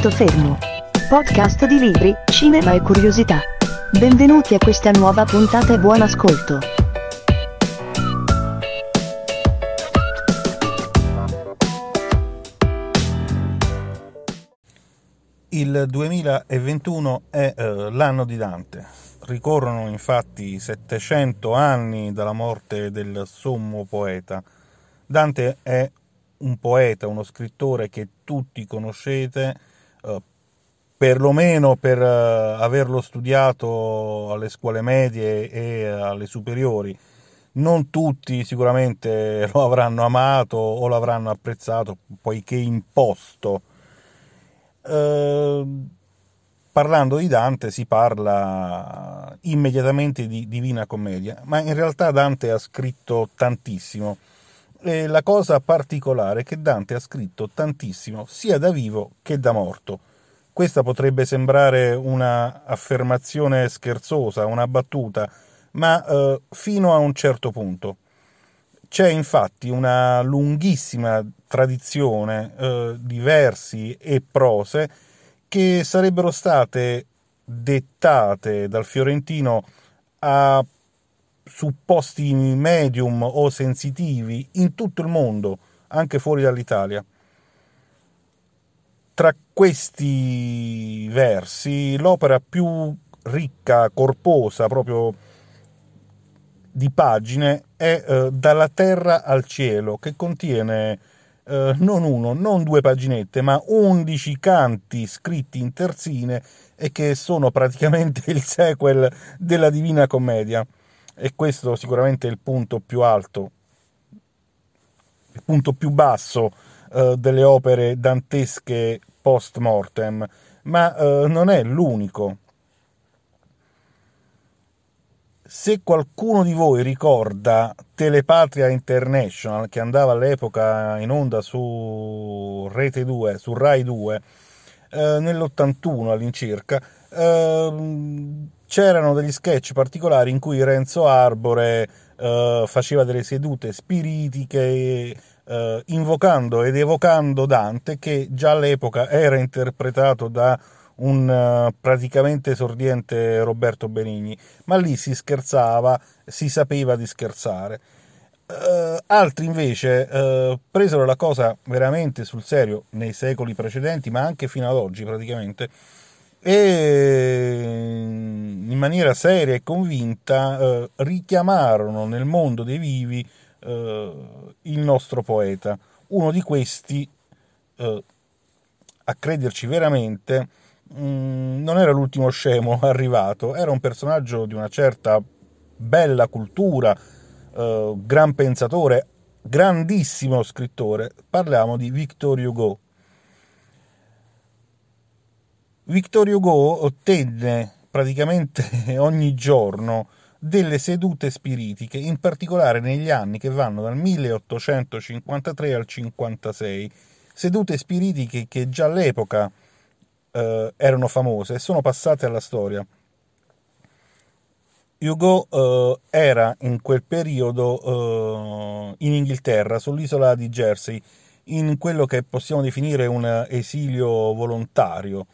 Punto fermo. Podcast di libri, cinema e curiosità. Benvenuti a questa nuova puntata e buon ascolto. Il 2021 è eh, l'anno di Dante. Ricorrono infatti 700 anni dalla morte del sommo poeta. Dante è un poeta, uno scrittore che tutti conoscete, perlomeno per eh, averlo studiato alle scuole medie e alle superiori. Non tutti sicuramente lo avranno amato o l'avranno apprezzato, poiché imposto. Eh, parlando di Dante si parla immediatamente di Divina Commedia, ma in realtà Dante ha scritto tantissimo e la cosa particolare è che Dante ha scritto tantissimo sia da vivo che da morto. Questa potrebbe sembrare un'affermazione scherzosa, una battuta, ma eh, fino a un certo punto. C'è infatti una lunghissima tradizione eh, di versi e prose che sarebbero state dettate dal fiorentino a supposti medium o sensitivi in tutto il mondo, anche fuori dall'Italia. Tra questi versi, l'opera più ricca, corposa, proprio di pagine, è eh, Dalla terra al cielo, che contiene eh, non uno, non due paginette, ma undici canti scritti in terzine e che sono praticamente il sequel della Divina Commedia e questo sicuramente è il punto più alto, il punto più basso eh, delle opere dantesche post mortem, ma eh, non è l'unico. Se qualcuno di voi ricorda Telepatria International, che andava all'epoca in onda su Rete 2, su Rai 2, eh, nell'81 all'incirca, eh, c'erano degli sketch particolari in cui Renzo Arbore eh, faceva delle sedute spiritiche eh, invocando ed evocando Dante che già all'epoca era interpretato da un uh, praticamente esordiente Roberto Benigni, ma lì si scherzava, si sapeva di scherzare. Uh, altri invece uh, presero la cosa veramente sul serio nei secoli precedenti, ma anche fino ad oggi praticamente, e in maniera seria e convinta eh, richiamarono nel mondo dei vivi eh, il nostro poeta. Uno di questi, eh, a crederci veramente, mh, mm, non era l'ultimo scemo arrivato, era un personaggio di una certa bella cultura, eh, gran pensatore, grandissimo scrittore. Parliamo di Victor Hugo Victor Hugo ottenne praticamente ogni giorno delle sedute spiritiche, in particolare negli anni che vanno dal 1853 al 56, sedute spiritiche che già all'epoca eh, erano famose e sono passate alla storia. Hugo eh, era in quel periodo eh, in Inghilterra, sull'isola di Jersey, in quello che possiamo definire un esilio volontario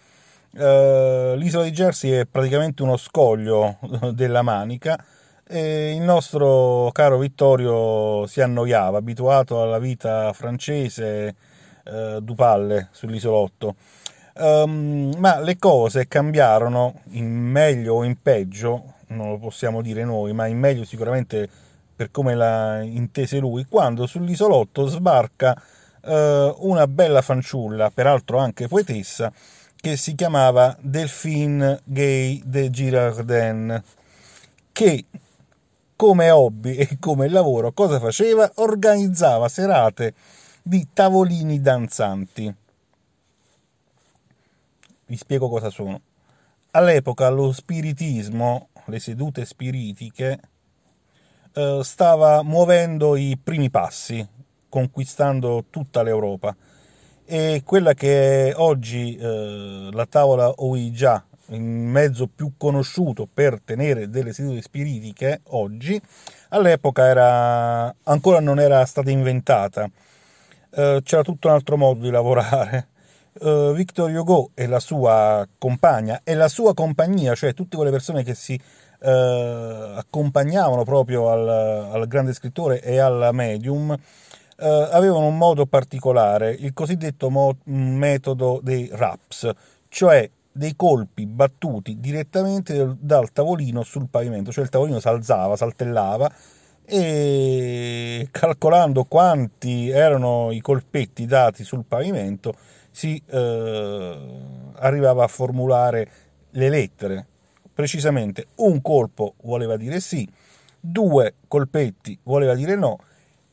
Uh, l'isola di Jersey è praticamente uno scoglio della Manica e il nostro caro Vittorio si annoiava, abituato alla vita francese uh, Dupalle sull'isolotto. Um, ma le cose cambiarono in meglio o in peggio, non lo possiamo dire noi, ma in meglio sicuramente per come l'ha intese lui, quando sull'isolotto sbarca uh, una bella fanciulla, peraltro anche poetessa, che si chiamava Delphine Gay de Girardin, che come hobby e come lavoro cosa faceva? Organizzava serate di tavolini danzanti. Vi spiego cosa sono. All'epoca lo spiritismo, le sedute spiritiche, eh, stava muovendo i primi passi, conquistando tutta l'Europa e quella che è oggi eh, la tavola Ouija, il mezzo più conosciuto per tenere delle sedute spiritiche oggi, all'epoca era, ancora non era stata inventata, eh, c'era tutto un altro modo di lavorare. Uh, Victor Hugo e la sua compagna e la sua compagnia, cioè tutte quelle persone che si uh, accompagnavano proprio al, al, grande scrittore e al medium, uh, avevano un modo particolare, il cosiddetto mo- metodo dei raps, cioè dei colpi battuti direttamente dal tavolino sul pavimento, cioè il tavolino si alzava, saltellava e calcolando quanti erano i colpetti dati sul pavimento si eh, arrivava a formulare le lettere. Precisamente un colpo voleva dire sì, due colpetti voleva dire no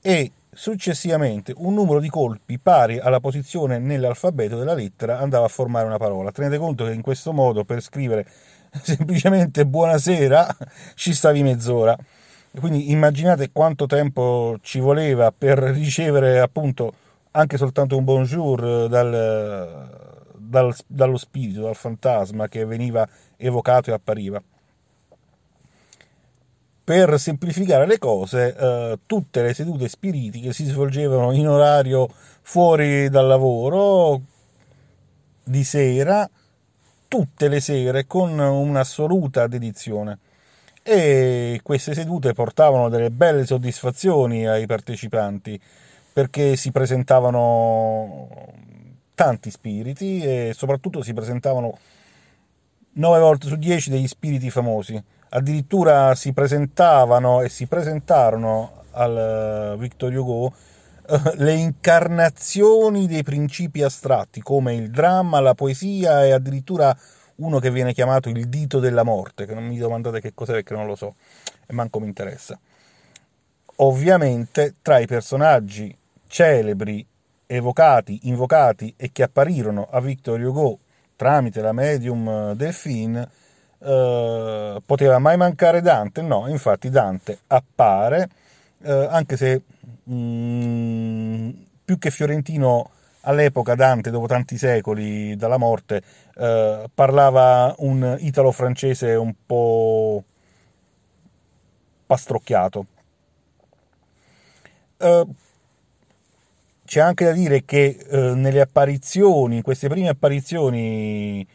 e successivamente un numero di colpi pari alla posizione nell'alfabeto della lettera andava a formare una parola. Tenete conto che in questo modo per scrivere semplicemente buonasera ci stavi mezz'ora. Quindi immaginate quanto tempo ci voleva per ricevere appunto anche soltanto un bonjour dal, dal, dallo spirito, dal fantasma che veniva evocato e appariva. Per semplificare le cose, eh, tutte le sedute spiritiche si svolgevano in orario fuori dal lavoro, di sera, tutte le sere con un'assoluta dedizione e queste sedute portavano delle belle soddisfazioni ai partecipanti perché si presentavano tanti spiriti e soprattutto si presentavano 9 volte su 10 degli spiriti famosi. Addirittura si presentavano e si presentarono al Victor Hugo eh, le incarnazioni dei principi astratti come il dramma, la poesia e addirittura uno che viene chiamato il dito della morte, che non mi domandate che cos'è perché non lo so e manco mi interessa. Ovviamente tra i personaggi celebri, evocati, invocati e che apparirono a Victor Hugo tramite la medium Delphine, eh, poteva mai mancare Dante? No, infatti Dante appare, eh, anche se mh, mm, più che fiorentino all'epoca Dante, dopo tanti secoli dalla morte, eh, parlava un italo-francese un po' pastrocchiato. Eh, c'è anche da dire che eh, nelle apparizioni, in queste prime apparizioni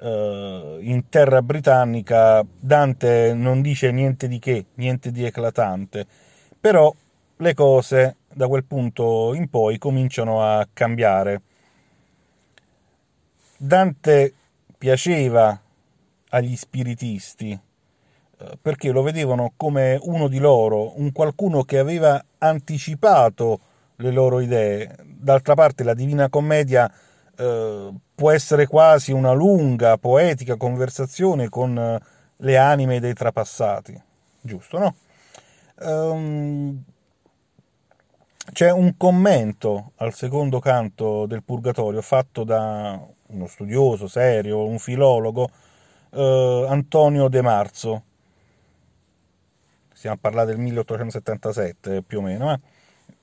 in terra britannica, Dante non dice niente di che, niente di eclatante, però le cose da quel punto in poi cominciano a cambiare. Dante piaceva agli spiritisti eh, perché lo vedevano come uno di loro, un qualcuno che aveva anticipato le loro idee. D'altra parte la Divina Commedia eh, può essere quasi una lunga, poetica conversazione con eh, le anime dei trapassati, giusto, no? Um, c'è un commento al secondo canto del Purgatorio fatto da uno studioso serio, un filologo, eh, Antonio De Marzo. Stiamo a parlare del 1877 più o meno. Eh?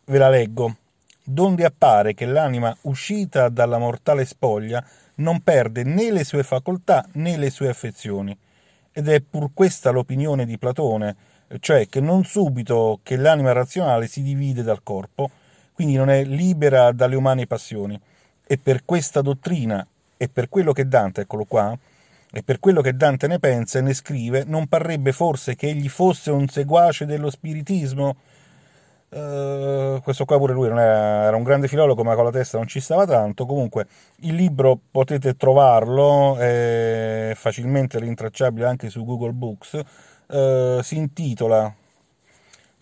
Ve la leggo. Donde appare che l'anima uscita dalla mortale spoglia non perde né le sue facoltà né le sue affezioni. Ed è pur questa l'opinione di Platone, cioè che non subito che l'anima razionale si divide dal corpo, quindi non è libera dalle umane passioni. E per questa dottrina e per quello che Dante, eccolo qua, e per quello che Dante ne pensa e ne scrive, non parrebbe forse che egli fosse un seguace dello spiritismo? Uh, questo qua pure lui era, era, un grande filologo, ma con la testa non ci stava tanto. Comunque, il libro potete trovarlo, è facilmente rintracciabile anche su Google Books eh, si intitola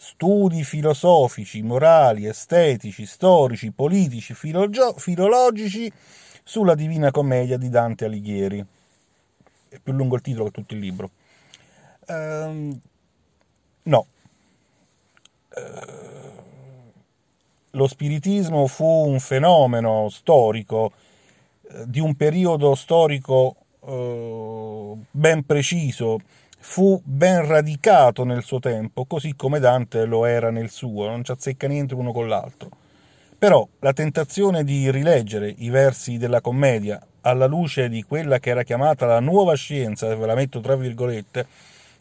Studi filosofici, morali, estetici, storici, politici, filogio- filologici sulla Divina Commedia di Dante Alighieri. È più lungo il titolo che tutto il libro. Uh, no. Uh, lo spiritismo fu un fenomeno storico uh, di un periodo storico eh, ben preciso fu ben radicato nel suo tempo, così come Dante lo era nel suo, non ci azzecca niente uno con l'altro. Però la tentazione di rileggere i versi della commedia alla luce di quella che era chiamata la nuova scienza, ve la metto tra virgolette,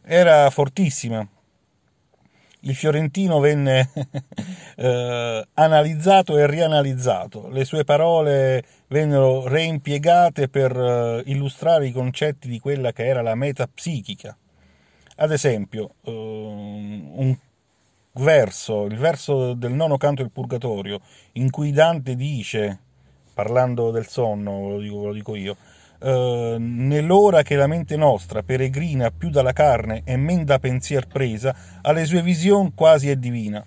era fortissima. Il fiorentino venne eh, analizzato e rianalizzato, le sue parole vennero reimpiegate per eh, illustrare i concetti di quella che era la metapsichica. Ad esempio, eh, un verso, il verso del nono canto del Purgatorio, in cui Dante dice, parlando del sonno, lo dico, lo dico io, Uh, nell'ora che la mente nostra peregrina più dalla carne e men da pensier presa, alle sue vision quasi è divina.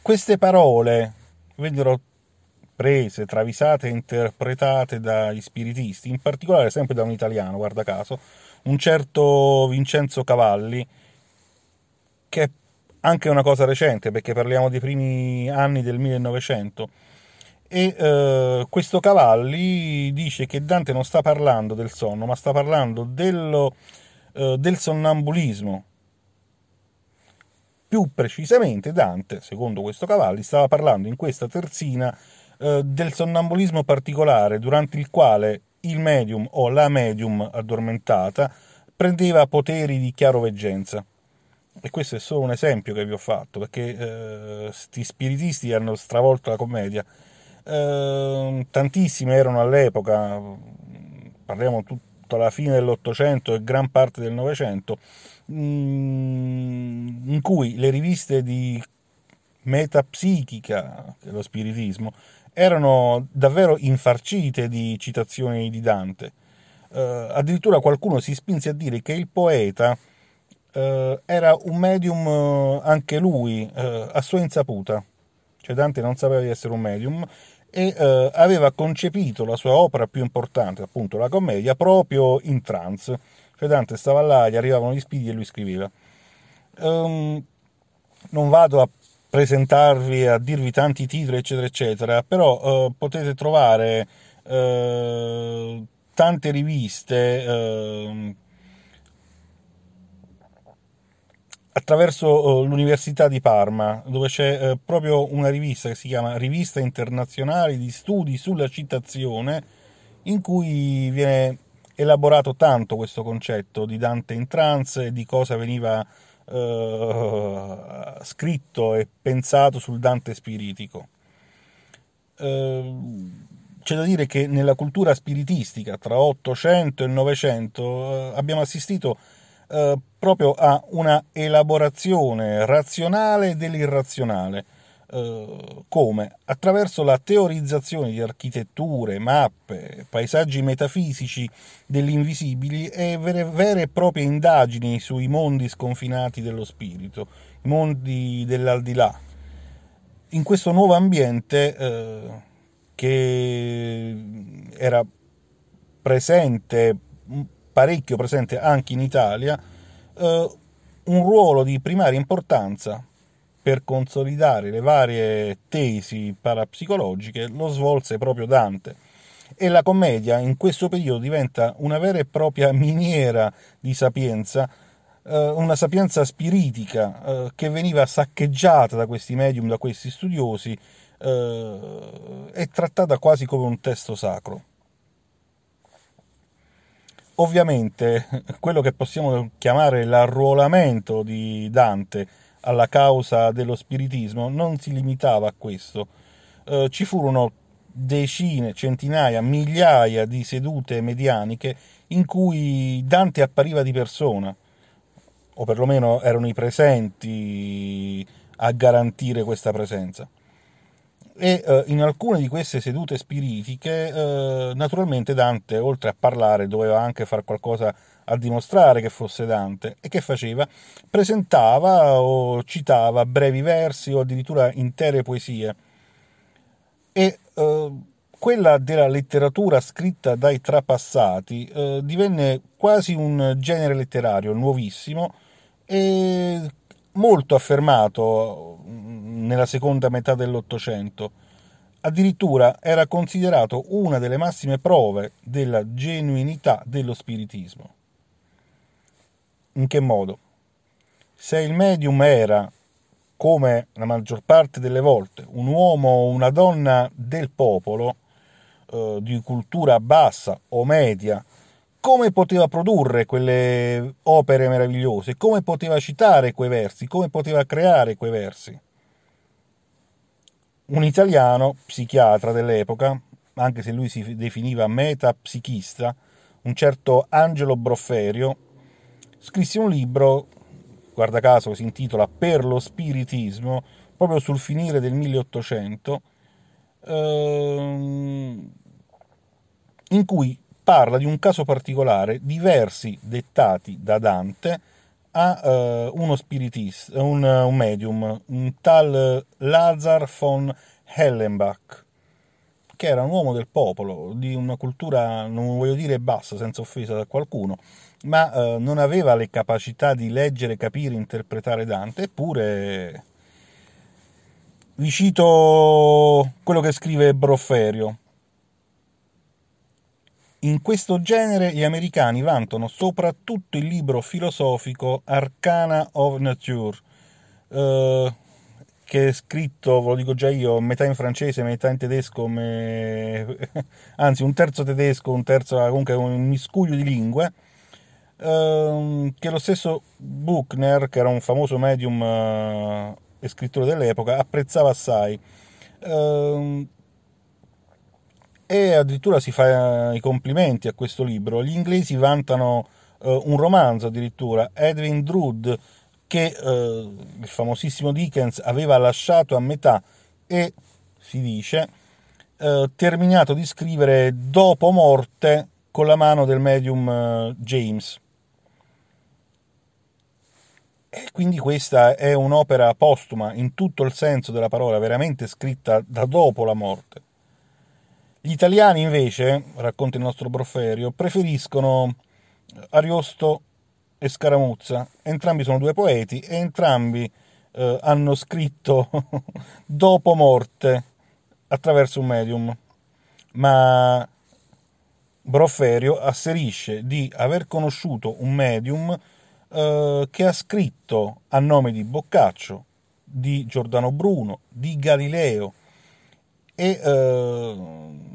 Queste parole vennero prese, travisate e interpretate dagli spiritisti, in particolare sempre da un italiano, guarda caso, un certo Vincenzo Cavalli, che è anche una cosa recente, perché parliamo dei primi anni del 1900, e eh, questo Cavalli dice che Dante non sta parlando del sonno, ma sta parlando dello, eh, del sonnambulismo. Più precisamente Dante, secondo questo Cavalli, stava parlando in questa terzina eh, del sonnambulismo particolare, durante il quale il medium o la medium addormentata prendeva poteri di chiaroveggenza. E questo è solo un esempio che vi ho fatto, perché questi eh, spiritisti hanno stravolto la commedia Ehm, tantissime erano all'epoca, parliamo tutta la fine dell'Ottocento e gran parte del Novecento, mm, in cui le riviste di metapsichica dello spiritismo erano davvero infarcite di citazioni di Dante. Uh, addirittura qualcuno si spinse a dire che il poeta uh, era un medium uh, anche lui, a sua insaputa. Cioè Dante non sapeva di essere un medium e eh, aveva concepito la sua opera più importante, appunto la commedia, proprio in trance. Cioè Dante stava là, gli arrivavano gli spiriti e lui scriveva. Um, non vado a presentarvi, a dirvi tanti titoli, eccetera, eccetera, però uh, potete trovare uh, tante riviste uh, attraverso eh, l'Università di Parma, dove c'è eh, proprio una rivista che si chiama Rivista Internazionale di Studi sulla Citazione, in cui viene elaborato tanto questo concetto di Dante in trance e di cosa veniva eh, scritto e pensato sul Dante spiritico. Eh, c'è da dire che nella cultura spiritistica tra 800 e 900 eh, abbiamo assistito eh, proprio a una elaborazione razionale dell'irrazionale. Eh, come? Attraverso la teorizzazione di architetture, mappe, paesaggi metafisici degli invisibili e vere, vere e proprie indagini sui mondi sconfinati dello spirito, i mondi dell'aldilà. In questo nuovo ambiente eh, che era presente parecchio presente anche in Italia, eh, un ruolo di primaria importanza per consolidare le varie tesi parapsicologiche lo svolse proprio Dante e la commedia in questo periodo diventa una vera e propria miniera di sapienza, eh, una sapienza spiritica eh, che veniva saccheggiata da questi medium, da questi studiosi eh, e trattata quasi come un testo sacro. Ovviamente quello che possiamo chiamare l'arruolamento di Dante alla causa dello spiritismo non si limitava a questo. Eh, ci furono decine, centinaia, migliaia di sedute medianiche in cui Dante appariva di persona, o perlomeno erano i presenti a garantire questa presenza e eh, in alcune di queste sedute spiritiche eh, naturalmente Dante oltre a parlare doveva anche fare qualcosa a dimostrare che fosse Dante e che faceva? Presentava o citava brevi versi o addirittura intere poesie e eh, quella della letteratura scritta dai trapassati eh, divenne quasi un genere letterario nuovissimo e molto affermato nella seconda metà dell'Ottocento. Addirittura era considerato una delle massime prove della genuinità dello spiritismo. In che modo? Se il medium era, come la maggior parte delle volte, un uomo o una donna del popolo, eh, di cultura bassa o media, come poteva produrre quelle opere meravigliose, come poteva citare quei versi, come poteva creare quei versi. Un italiano, psichiatra dell'epoca, anche se lui si definiva metapsichista, un certo Angelo Brofferio, scrisse un libro, guarda caso, si intitola Per lo spiritismo, proprio sul finire del 1800, ehm, in cui parla di un caso particolare di versi dettati da Dante a uh, uno spiritista, un, un, medium, un tal Lazar von Hellenbach, che era un uomo del popolo, di una cultura, non voglio dire bassa, senza offesa da qualcuno, ma uh, non aveva le capacità di leggere, capire, interpretare Dante, eppure vi cito quello che scrive Brofferio. In questo genere gli americani vantano soprattutto il libro filosofico Arcana of Nature, eh, che è scritto, ve lo dico già io, metà in francese, metà in tedesco, me... anzi un terzo tedesco, un terzo comunque un miscuglio di lingue, eh, che lo stesso Buchner, che era un famoso medium eh, e scrittore dell'epoca, apprezzava assai. Uh, e addirittura si fa i complimenti a questo libro. Gli inglesi vantano eh, un romanzo addirittura, Edwin Drood, che eh, il famosissimo Dickens aveva lasciato a metà e, si dice, eh, terminato di scrivere dopo morte con la mano del medium eh, James. E quindi questa è un'opera postuma in tutto il senso della parola, veramente scritta da dopo la morte. Gli italiani invece, racconta il nostro Broferio, preferiscono Ariosto e Scaramuzza. Entrambi sono due poeti e entrambi eh, hanno scritto dopo morte attraverso un medium. Ma Broferio asserisce di aver conosciuto un medium eh, che ha scritto a nome di Boccaccio, di Giordano Bruno, di Galileo e eh,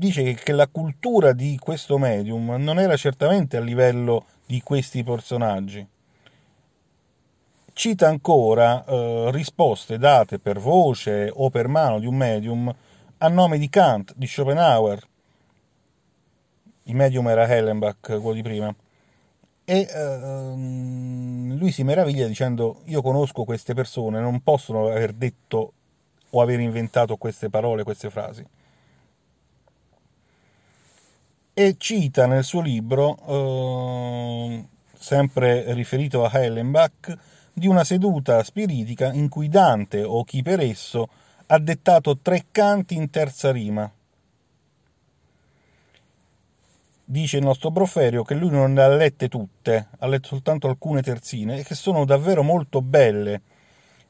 dice che la cultura di questo medium non era certamente a livello di questi personaggi. Cita ancora eh, risposte date per voce o per mano di un medium a nome di Kant, di Schopenhauer. Il medium era Hellenbach, quello di prima. E eh, lui si meraviglia dicendo: Io conosco queste persone, non possono aver detto o aver inventato queste parole, queste frasi e cita nel suo libro, eh, sempre riferito a Hellenbach, di una seduta spiritica in cui Dante o chi per esso ha dettato tre canti in terza rima. Dice il nostro Proferio che lui non le ha lette tutte, ha letto soltanto alcune terzine e che sono davvero molto belle.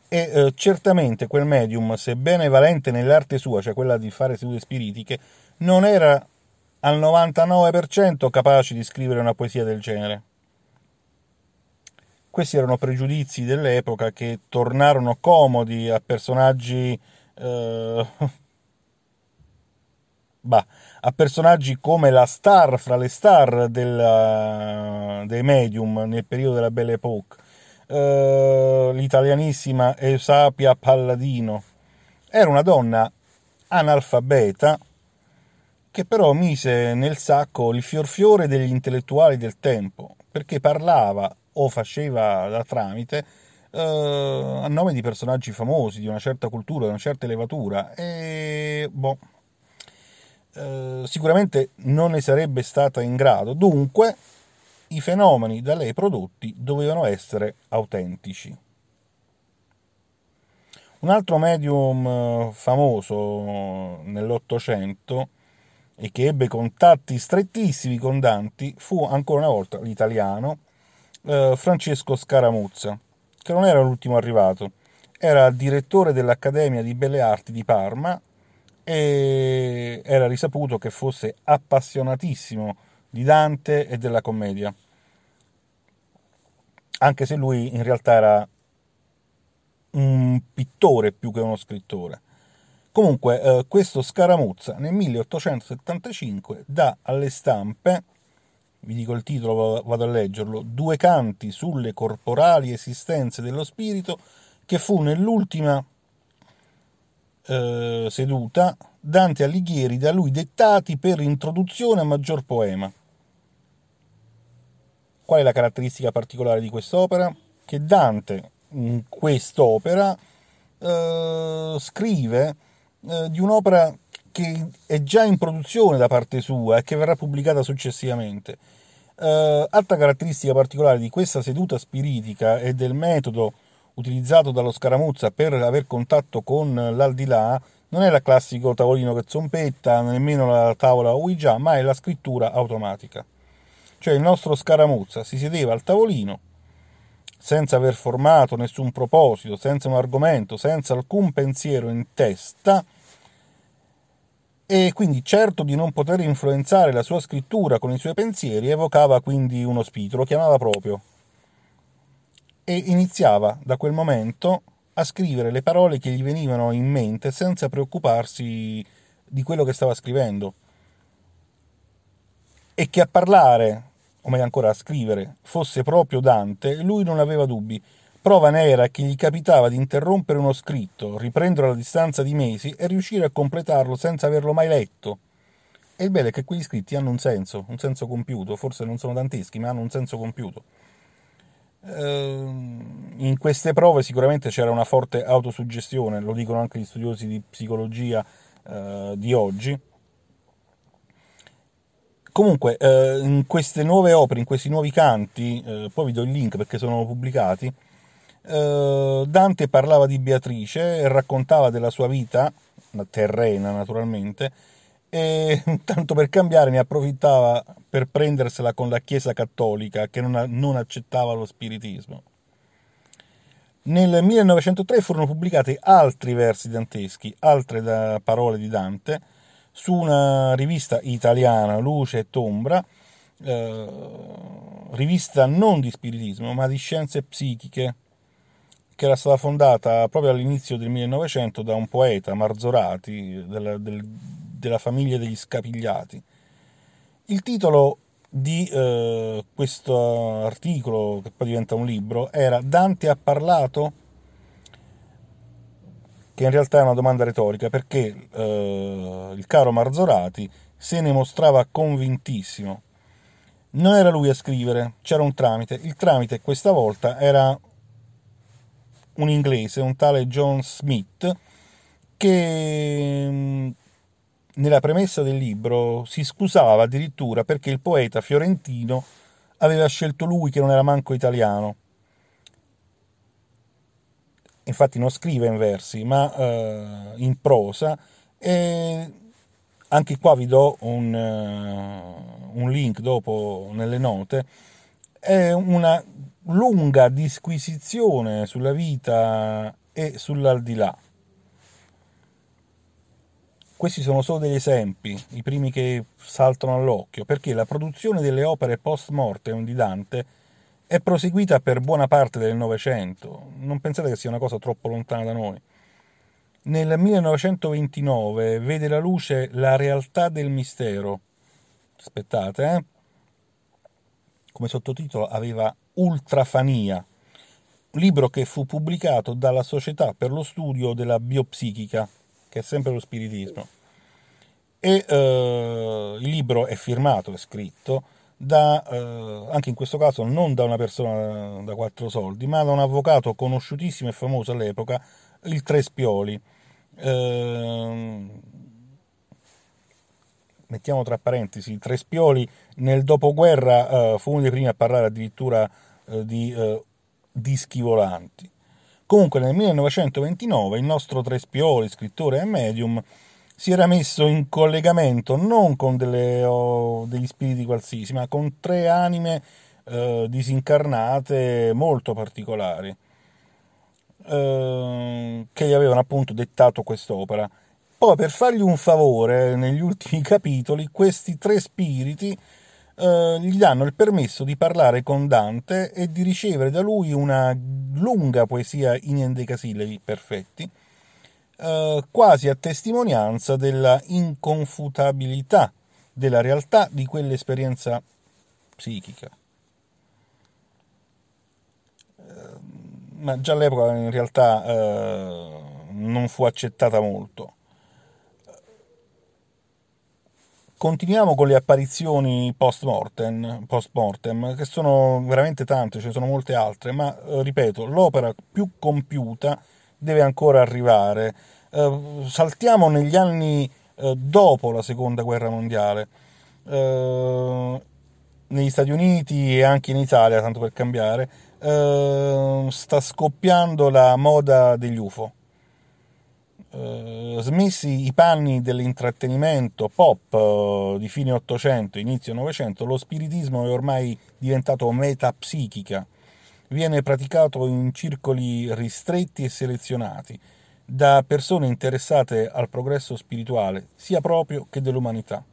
E eh, certamente quel medium, sebbene valente nell'arte sua, cioè quella di fare sedute spiritiche, non era al 99% capaci di scrivere una poesia del genere. Questi erano pregiudizi dell'epoca che tornarono comodi a personaggi eh, bah, a personaggi come la star fra le star della, dei medium nel periodo della Belle Époque, eh, l'italianissima Eusapia Palladino. Era una donna analfabeta che però mise nel sacco il fiorfiore degli intellettuali del tempo, perché parlava o faceva da tramite eh, a nome di personaggi famosi, di una certa cultura, di una certa elevatura, e boh, eh, sicuramente non ne sarebbe stata in grado. Dunque, i fenomeni da lei prodotti dovevano essere autentici. Un altro medium eh, famoso nell'Ottocento e che ebbe contatti strettissimi con Danti fu ancora una volta l'italiano eh, Francesco Scaramuzza, che non era l'ultimo arrivato, era direttore dell'Accademia di Belle Arti di Parma e era risaputo che fosse appassionatissimo di Dante e della commedia, anche se lui in realtà era un pittore più che uno scrittore. Comunque, eh, questo Scaramuzza nel 1875 dà alle stampe, vi dico il titolo, vado a leggerlo, Due canti sulle corporali esistenze dello spirito, che fu nell'ultima eh, seduta Dante Alighieri da lui dettati per introduzione a maggior poema. Qual è la caratteristica particolare di quest'opera? Che Dante in quest'opera eh, scrive eh, di un'opera che è già in produzione da parte sua e che verrà pubblicata successivamente. Eh, altra caratteristica particolare di questa seduta spiritica e del metodo utilizzato dallo Scaramuzza per aver contatto con l'aldilà non è il classico tavolino che zompetta, nemmeno la tavola Ouija, ma è la scrittura automatica. Cioè il nostro Scaramuzza si sedeva al tavolino senza aver formato nessun proposito, senza un argomento, senza alcun pensiero in testa, e quindi certo di non poter influenzare la sua scrittura con i suoi pensieri, evocava quindi uno spirito, lo chiamava proprio, e iniziava da quel momento a scrivere le parole che gli venivano in mente senza preoccuparsi di quello che stava scrivendo. E che a parlare, o meglio ancora a scrivere, fosse proprio Dante, lui non aveva dubbi. Prova ne era che gli capitava di interrompere uno scritto, riprenderlo a distanza di mesi e riuscire a completarlo senza averlo mai letto. E il bello è che quegli scritti hanno un senso, un senso compiuto, forse non sono tanteschi, ma hanno un senso compiuto. Ehm, in queste prove sicuramente c'era una forte autosuggestione, lo dicono anche gli studiosi di psicologia eh, di oggi. Comunque, eh, in queste nuove opere, in questi nuovi canti, eh, poi vi do il link perché sono pubblicati, eh, Dante parlava di Beatrice raccontava della sua vita, terrena naturalmente, e tanto per cambiare ne approfittava per prendersela con la Chiesa cattolica che non, non accettava lo spiritismo. Nel 1903 furono pubblicati altri versi danteschi, altre parole di Dante, su una rivista italiana, Luce e Tombra, eh, rivista non di spiritismo ma di scienze psichiche, che era stata fondata proprio all'inizio del 1900 da un poeta, Marzorati, del, del della famiglia degli scapigliati. Il titolo di eh, questo articolo, che poi diventa un libro, era Dante ha parlato? Che in realtà è una domanda retorica, perché eh, il caro Marzorati se ne mostrava convintissimo. Non era lui a scrivere, c'era un tramite. Il tramite questa volta era un inglese, un tale John Smith, che mm, nella premessa del libro si scusava addirittura perché il poeta fiorentino aveva scelto lui che non era manco italiano. Infatti non scrive in versi, ma eh, in prosa. E anche qua vi do un, uh, un link dopo nelle note. È una lunga disquisizione sulla vita e sull'aldilà questi sono solo degli esempi, i primi che saltano all'occhio, perché la produzione delle opere post mortem di Dante è proseguita per buona parte del Novecento. Non pensate che sia una cosa troppo lontana da noi. Nel 1929 vede la luce La realtà del mistero. Aspettate, eh? Come sottotitolo aveva Ultrafania, libro che fu pubblicato dalla Società per lo studio della biopsichica che è sempre lo spiritismo. E eh, il libro è firmato, è scritto da, eh, anche in questo caso, non da una persona da quattro soldi, ma da un avvocato conosciutissimo e famoso all'epoca, il Trespioli. Eh, mettiamo tra parentesi, Trespioli nel dopoguerra eh, fu uno dei primi a parlare addirittura eh, di eh, dischi volanti. Comunque nel 1929 il nostro Trespioli, scrittore e medium, si era messo in collegamento non con delle, oh, degli spiriti qualsiasi, ma con tre anime eh, disincarnate molto particolari, eh, che gli avevano appunto dettato quest'opera. Poi per fargli un favore, negli ultimi capitoli, questi tre spiriti eh, gli danno il permesso di parlare con Dante e di ricevere da lui una lunga poesia in endecasillabi perfetti, eh, quasi a testimonianza della inconfutabilità della realtà di quell'esperienza psichica. Eh, ma già all'epoca in realtà eh, non fu accettata molto. Continuiamo con le apparizioni post-mortem, post-mortem, che sono veramente tante, ce ne sono molte altre, ma eh, ripeto, l'opera più compiuta deve ancora arrivare. Eh, saltiamo negli anni eh, dopo la seconda guerra mondiale. Eh, negli Stati Uniti e anche in Italia, tanto per cambiare, eh, sta scoppiando la moda degli UFO eh, smessi i panni dell'intrattenimento pop eh, di fine 800, inizio 900, lo spiritismo è ormai diventato metapsichica, viene praticato in circoli ristretti e selezionati da persone interessate al progresso spirituale sia proprio che dell'umanità.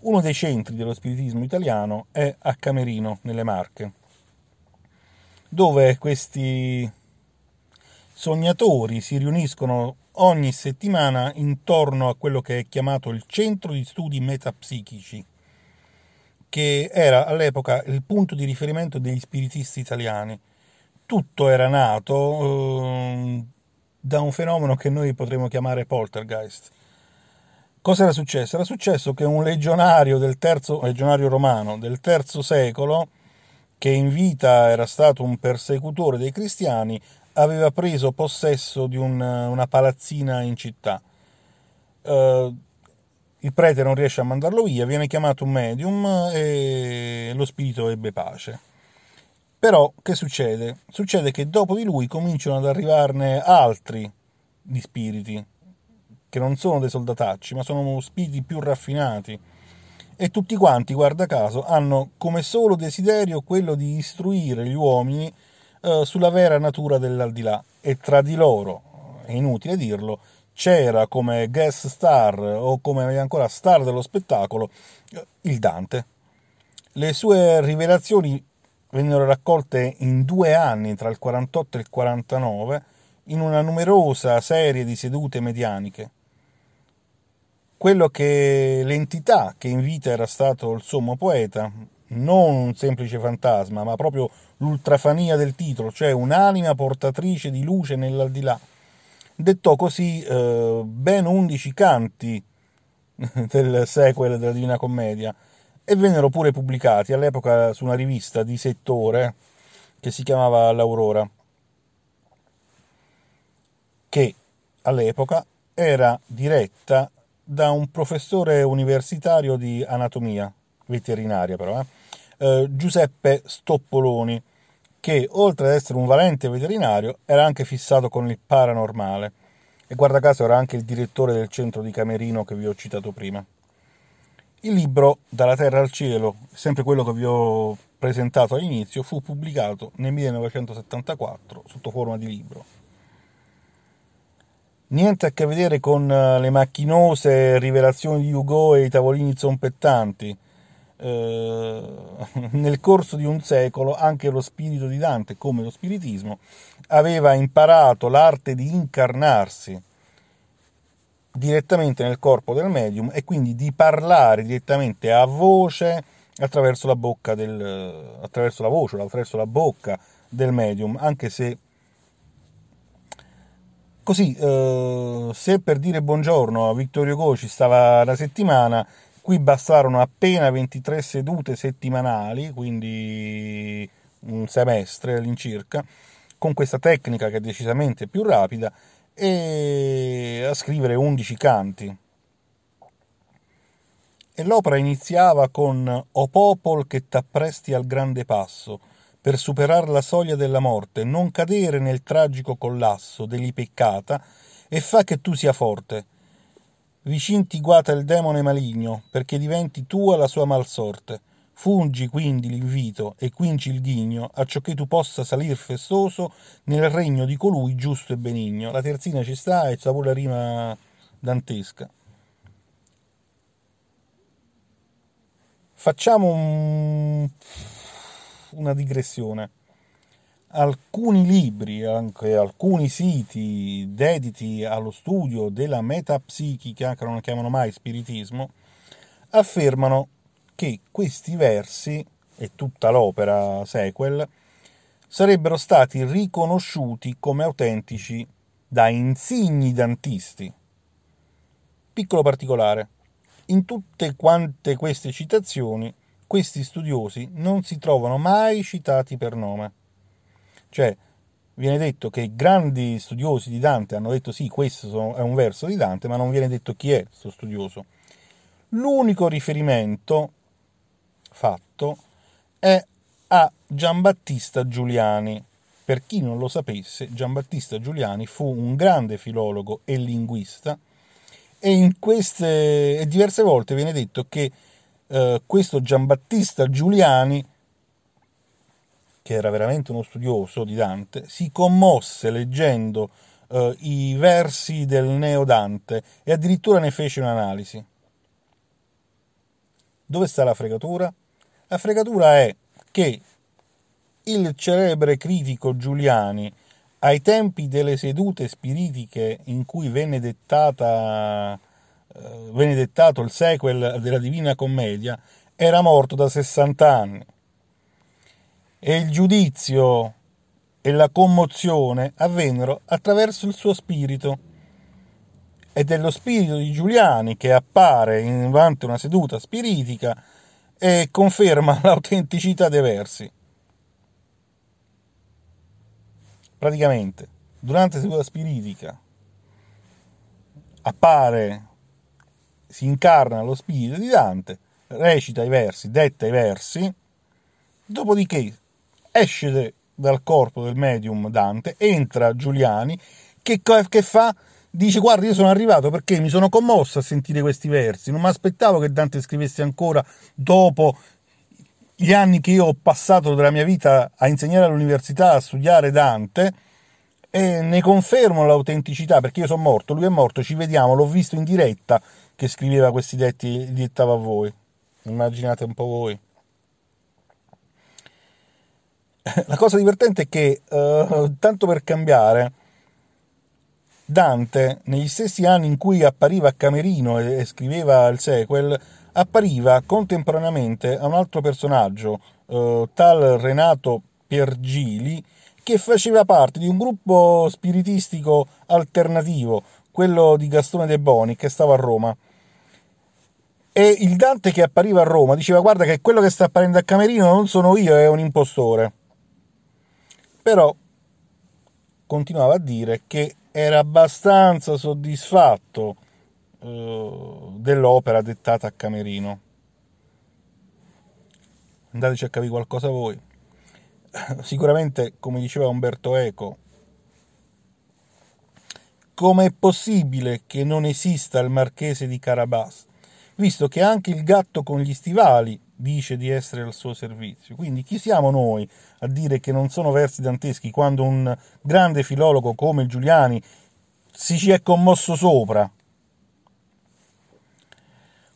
Uno dei centri dello spiritismo italiano è a Camerino, nelle Marche, dove questi sognatori si riuniscono ogni settimana intorno a quello che è chiamato il Centro di Studi Metapsichici, che era all'epoca il punto di riferimento degli spiritisti italiani. Tutto era nato eh, da un fenomeno che noi potremmo chiamare poltergeist. Cosa era successo? Era successo che un legionario, del terzo, legionario romano del terzo secolo, che in vita era stato un persecutore dei cristiani, aveva preso possesso di un, una palazzina in città. Uh, il prete non riesce a mandarlo via, viene chiamato un medium e lo spirito ebbe pace. Però che succede? Succede che dopo di lui cominciano ad arrivarne altri di spiriti, che non sono dei soldatacci, ma sono spiriti più raffinati. E tutti quanti, guarda caso, hanno come solo desiderio quello di istruire gli uomini eh, sulla vera natura dell'aldilà e tra di loro, è inutile dirlo, c'era come guest star o come ancora star dello spettacolo il Dante. Le sue rivelazioni vennero raccolte in due anni, tra il 48 e il 49, in una numerosa serie di sedute medianiche. Quello che l'entità che in vita era stato il sommo poeta, non un semplice fantasma, ma proprio l'ultrafania del titolo, cioè un'anima portatrice di luce nell'aldilà. Dettò così eh, ben undici canti del sequel della Divina Commedia e vennero pure pubblicati all'epoca su una rivista di settore che si chiamava L'Aurora, che all'epoca era diretta da un professore universitario di anatomia veterinaria però, eh, eh, Giuseppe Stoppoloni, che oltre ad essere un valente veterinario era anche fissato con il paranormale e guarda caso era anche il direttore del centro di Camerino che vi ho citato prima. Il libro Dalla terra al cielo, sempre quello che vi ho presentato all'inizio, fu pubblicato nel 1974 sotto forma di libro. Niente a che vedere con eh, le macchinose rivelazioni di Hugo e i tavolini zompettanti, nel corso di un secolo anche lo spirito di Dante, come lo spiritismo, aveva imparato l'arte di incarnarsi direttamente nel corpo del medium e quindi di parlare direttamente a voce attraverso la bocca del, attraverso la voce, attraverso la bocca del medium, anche se così eh, se per dire buongiorno a Vittorio Hugo ci stava la settimana Qui bastarono appena 23 sedute settimanali, quindi un semestre all'incirca, con questa tecnica che è decisamente più rapida, e a scrivere 11 canti. E l'opera iniziava con O popol che t'appresti al grande passo, per superar la soglia della morte, non cadere nel tragico collasso degli peccata, e fa che tu sia forte, Vicin ti guata il demone maligno, perché diventi tua la sua malsorte. Fungi quindi l'invito e quinci il ghigno, acciò che tu possa salir festoso nel regno di colui giusto e benigno. La terzina ci sta e c'è pure la rima dantesca. Facciamo un... una digressione. Alcuni libri, anche alcuni siti dediti allo studio della metapsichica, che non chiamano mai spiritismo, affermano che questi versi e tutta l'opera sequel sarebbero stati riconosciuti come autentici da insigni dantisti. Piccolo particolare, in tutte quante queste citazioni, questi studiosi non si trovano mai citati per nome. Cioè, viene detto che grandi studiosi di Dante hanno detto sì, questo è un verso di Dante, ma non viene detto chi è questo studioso. L'unico riferimento fatto è a Giambattista Giuliani. Per chi non lo sapesse, Giambattista Giuliani fu un grande filologo e linguista e in queste e diverse volte viene detto che eh, questo Giambattista Giuliani che era veramente uno studioso di Dante, si commosse leggendo eh, i versi del Neo Dante e addirittura ne fece un'analisi. Dove sta la fregatura? La fregatura è che il celebre critico Giuliani, ai tempi delle sedute spiritiche in cui venne, dettata, eh, venne dettato il sequel della Divina Commedia, era morto da 60 anni e il giudizio e la commozione avvennero attraverso il suo spirito. Ed è lo spirito di Giuliani che appare durante una seduta spiritica e conferma l'autenticità dei versi. Praticamente, durante la seduta spiritica appare, si incarna lo spirito di Dante, recita i versi, detta i versi, dopodiché esce dal corpo del medium Dante, entra Giuliani, che, che fa? Dice, guarda, io sono arrivato perché mi sono commosso a sentire questi versi, non mi aspettavo che Dante scrivesse ancora dopo gli anni che io ho passato della mia vita a insegnare all'università, a studiare Dante, e ne confermo l'autenticità perché io sono morto, lui è morto, ci vediamo, l'ho visto in diretta che scriveva questi detti, dettava a voi. Immaginate un po' voi. La cosa divertente è che, uh, tanto per cambiare, Dante, negli stessi anni in cui appariva a Camerino e, scriveva il sequel, appariva contemporaneamente a un altro personaggio, uh, tal Renato Piergili, che faceva parte di un gruppo spiritistico alternativo, quello di Gastone De Boni, che stava a Roma. E il Dante che appariva a Roma diceva: Guarda, che quello che sta apparendo a Camerino non sono io, è un impostore però continuava a dire che era abbastanza soddisfatto eh, dell'opera dettata a Camerino. Andateci a capire qualcosa voi. Sicuramente, come diceva Umberto Eco, come è possibile che non esista il marchese di Carabas, visto che anche il gatto con gli stivali dice di essere al suo servizio. Quindi chi siamo noi a dire che non sono versi danteschi quando un grande filologo come Giuliani si ci è commosso sopra?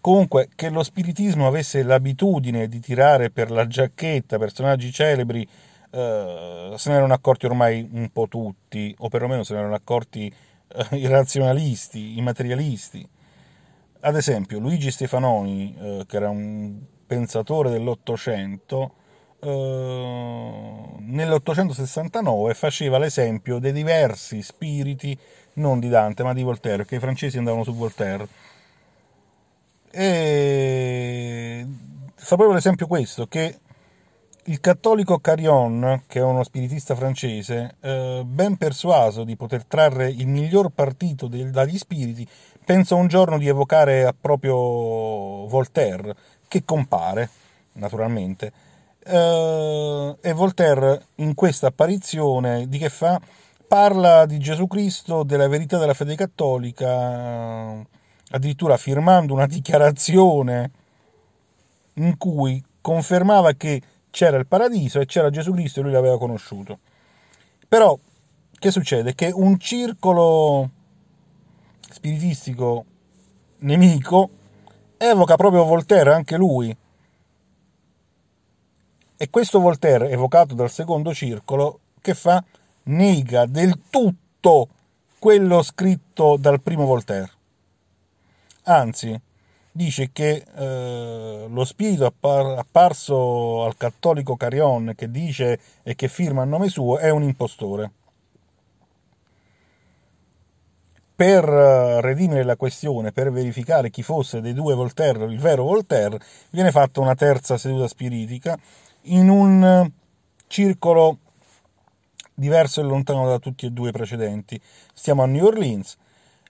Comunque, che lo spiritismo avesse l'abitudine di tirare per la giacchetta personaggi celebri, eh, se ne erano accorti ormai un po' tutti, o perlomeno se ne erano accorti eh, i razionalisti, i materialisti. Ad esempio, Luigi Stefanoni, eh, che era un pensatore dell'Ottocento, eh, nell'869 faceva l'esempio dei diversi spiriti, non di Dante ma di Voltaire, perché i francesi andavano su Voltaire. E proprio l'esempio questo, che il cattolico Carion, che è uno spiritista francese, eh, ben persuaso di poter trarre il miglior partito del, dagli spiriti, pensa un giorno di evocare proprio Voltaire, che compare, naturalmente. Eh, e Voltaire in questa apparizione di che fa? Parla di Gesù Cristo, della verità della fede cattolica, addirittura firmando una dichiarazione in cui confermava che c'era il paradiso e c'era Gesù Cristo e lui l'aveva conosciuto. Però che succede? Che un circolo spiritistico nemico evoca proprio Voltaire, anche lui. E questo Voltaire, evocato dal secondo circolo, che fa? Nega del tutto quello scritto dal primo Voltaire. Anzi, dice che eh, lo spirito appar- apparso al cattolico Carion che dice e che firma a nome suo è un impostore. Per eh, redimere la questione, per verificare chi fosse dei due Voltaire il vero Voltaire, viene fatta una terza seduta spiritica in un circolo diverso e lontano da tutti e due i precedenti. Stiamo a New Orleans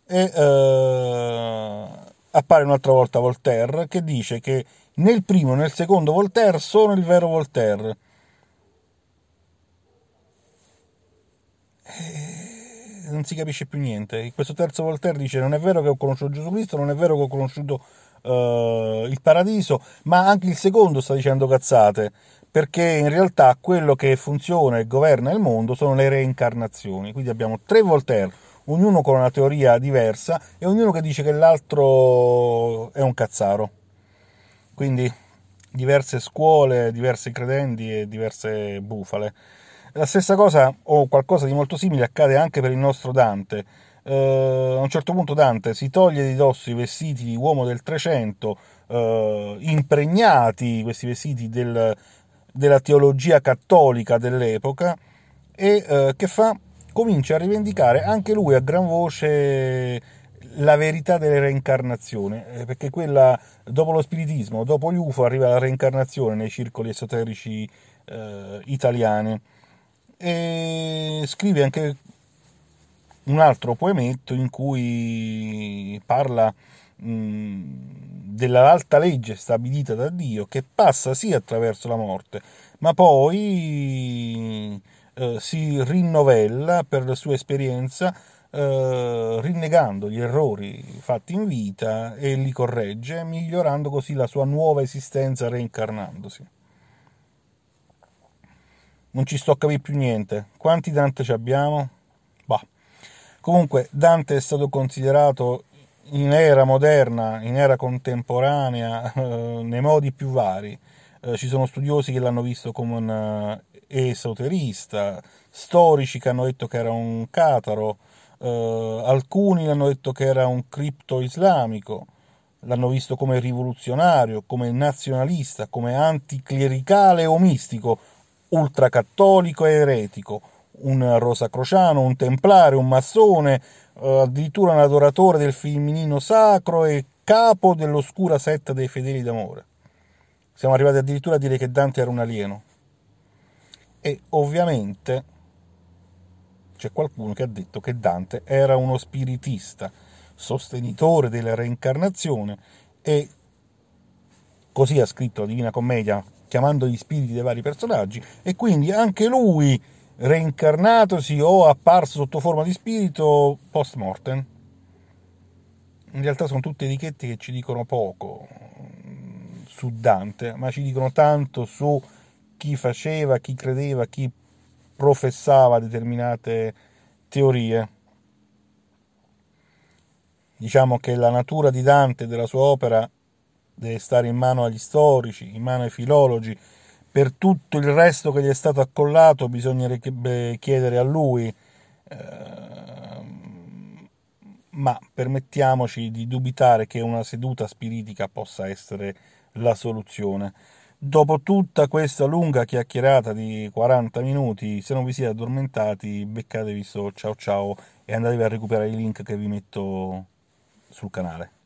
e eh, appare un'altra volta Voltaire che dice che nel primo e nel secondo Voltaire sono il vero Voltaire. E non si capisce più niente. Questo terzo Voltaire dice non è vero che ho conosciuto Gesù Cristo, non è vero che ho conosciuto uh, il paradiso, ma anche il secondo sta dicendo cazzate, perché in realtà quello che funziona e governa il mondo sono le reincarnazioni. Quindi abbiamo tre Voltaire, ognuno con una teoria diversa e ognuno che dice che l'altro è un cazzaro. Quindi diverse scuole, diversi credenti e diverse bufale. La stessa cosa o qualcosa di molto simile accade anche per il nostro Dante. Uh, a un certo punto Dante si toglie di dosso i vestiti di uomo del Trecento, uh, impregnati, questi vestiti del, della teologia cattolica dell'epoca, e uh, che fa? comincia a rivendicare anche lui a gran voce la verità delle reincarnazioni, eh, perché quella dopo lo spiritismo, dopo gli UFO arriva la reincarnazione nei circoli esoterici eh, italiani. E scrive anche un altro poemetto in cui parla dell'alta legge stabilita da Dio che passa sì attraverso la morte, ma poi eh, si rinnovella per la sua esperienza eh, rinnegando gli errori fatti in vita e li corregge, migliorando così la sua nuova esistenza reincarnandosi. Non ci sto a capire più niente. Quanti Dante ci abbiamo? Bah. Comunque Dante è stato considerato in era moderna, in era contemporanea, eh, nei modi più vari. Eh, ci sono studiosi che l'hanno visto come un esoterista, storici che hanno detto che era un cataro, eh, alcuni hanno detto che era un cripto islamico, l'hanno visto come rivoluzionario, come nazionalista, come anticlericale o mistico, ultracattolico e eretico, un rosacrociano, un templare, un massone, eh, addirittura un adoratore del femminino sacro e capo dell'oscura setta dei fedeli d'amore. Siamo arrivati addirittura a dire che Dante era un alieno e ovviamente c'è qualcuno che ha detto che Dante era uno spiritista, sostenitore della reincarnazione e così ha scritto la Divina Commedia chiamando gli spiriti dei vari personaggi e quindi anche lui reincarnatosi o apparso sotto forma di spirito post mortem. In realtà sono tutte etichette che ci dicono poco su Dante, ma ci dicono tanto su chi faceva, chi credeva, chi professava determinate teorie. Diciamo che la natura di Dante e della sua opera deve stare in mano agli storici, in mano ai filologi. Per tutto il resto che gli è stato accollato bisognerebbe chiedere a lui, eh, ma permettiamoci di dubitare che una seduta spiritica possa essere la soluzione. Dopo tutta questa lunga chiacchierata di 40 minuti, se non vi siete addormentati, beccatevi sto ciao ciao e andatevi a recuperare i link che vi metto sul canale.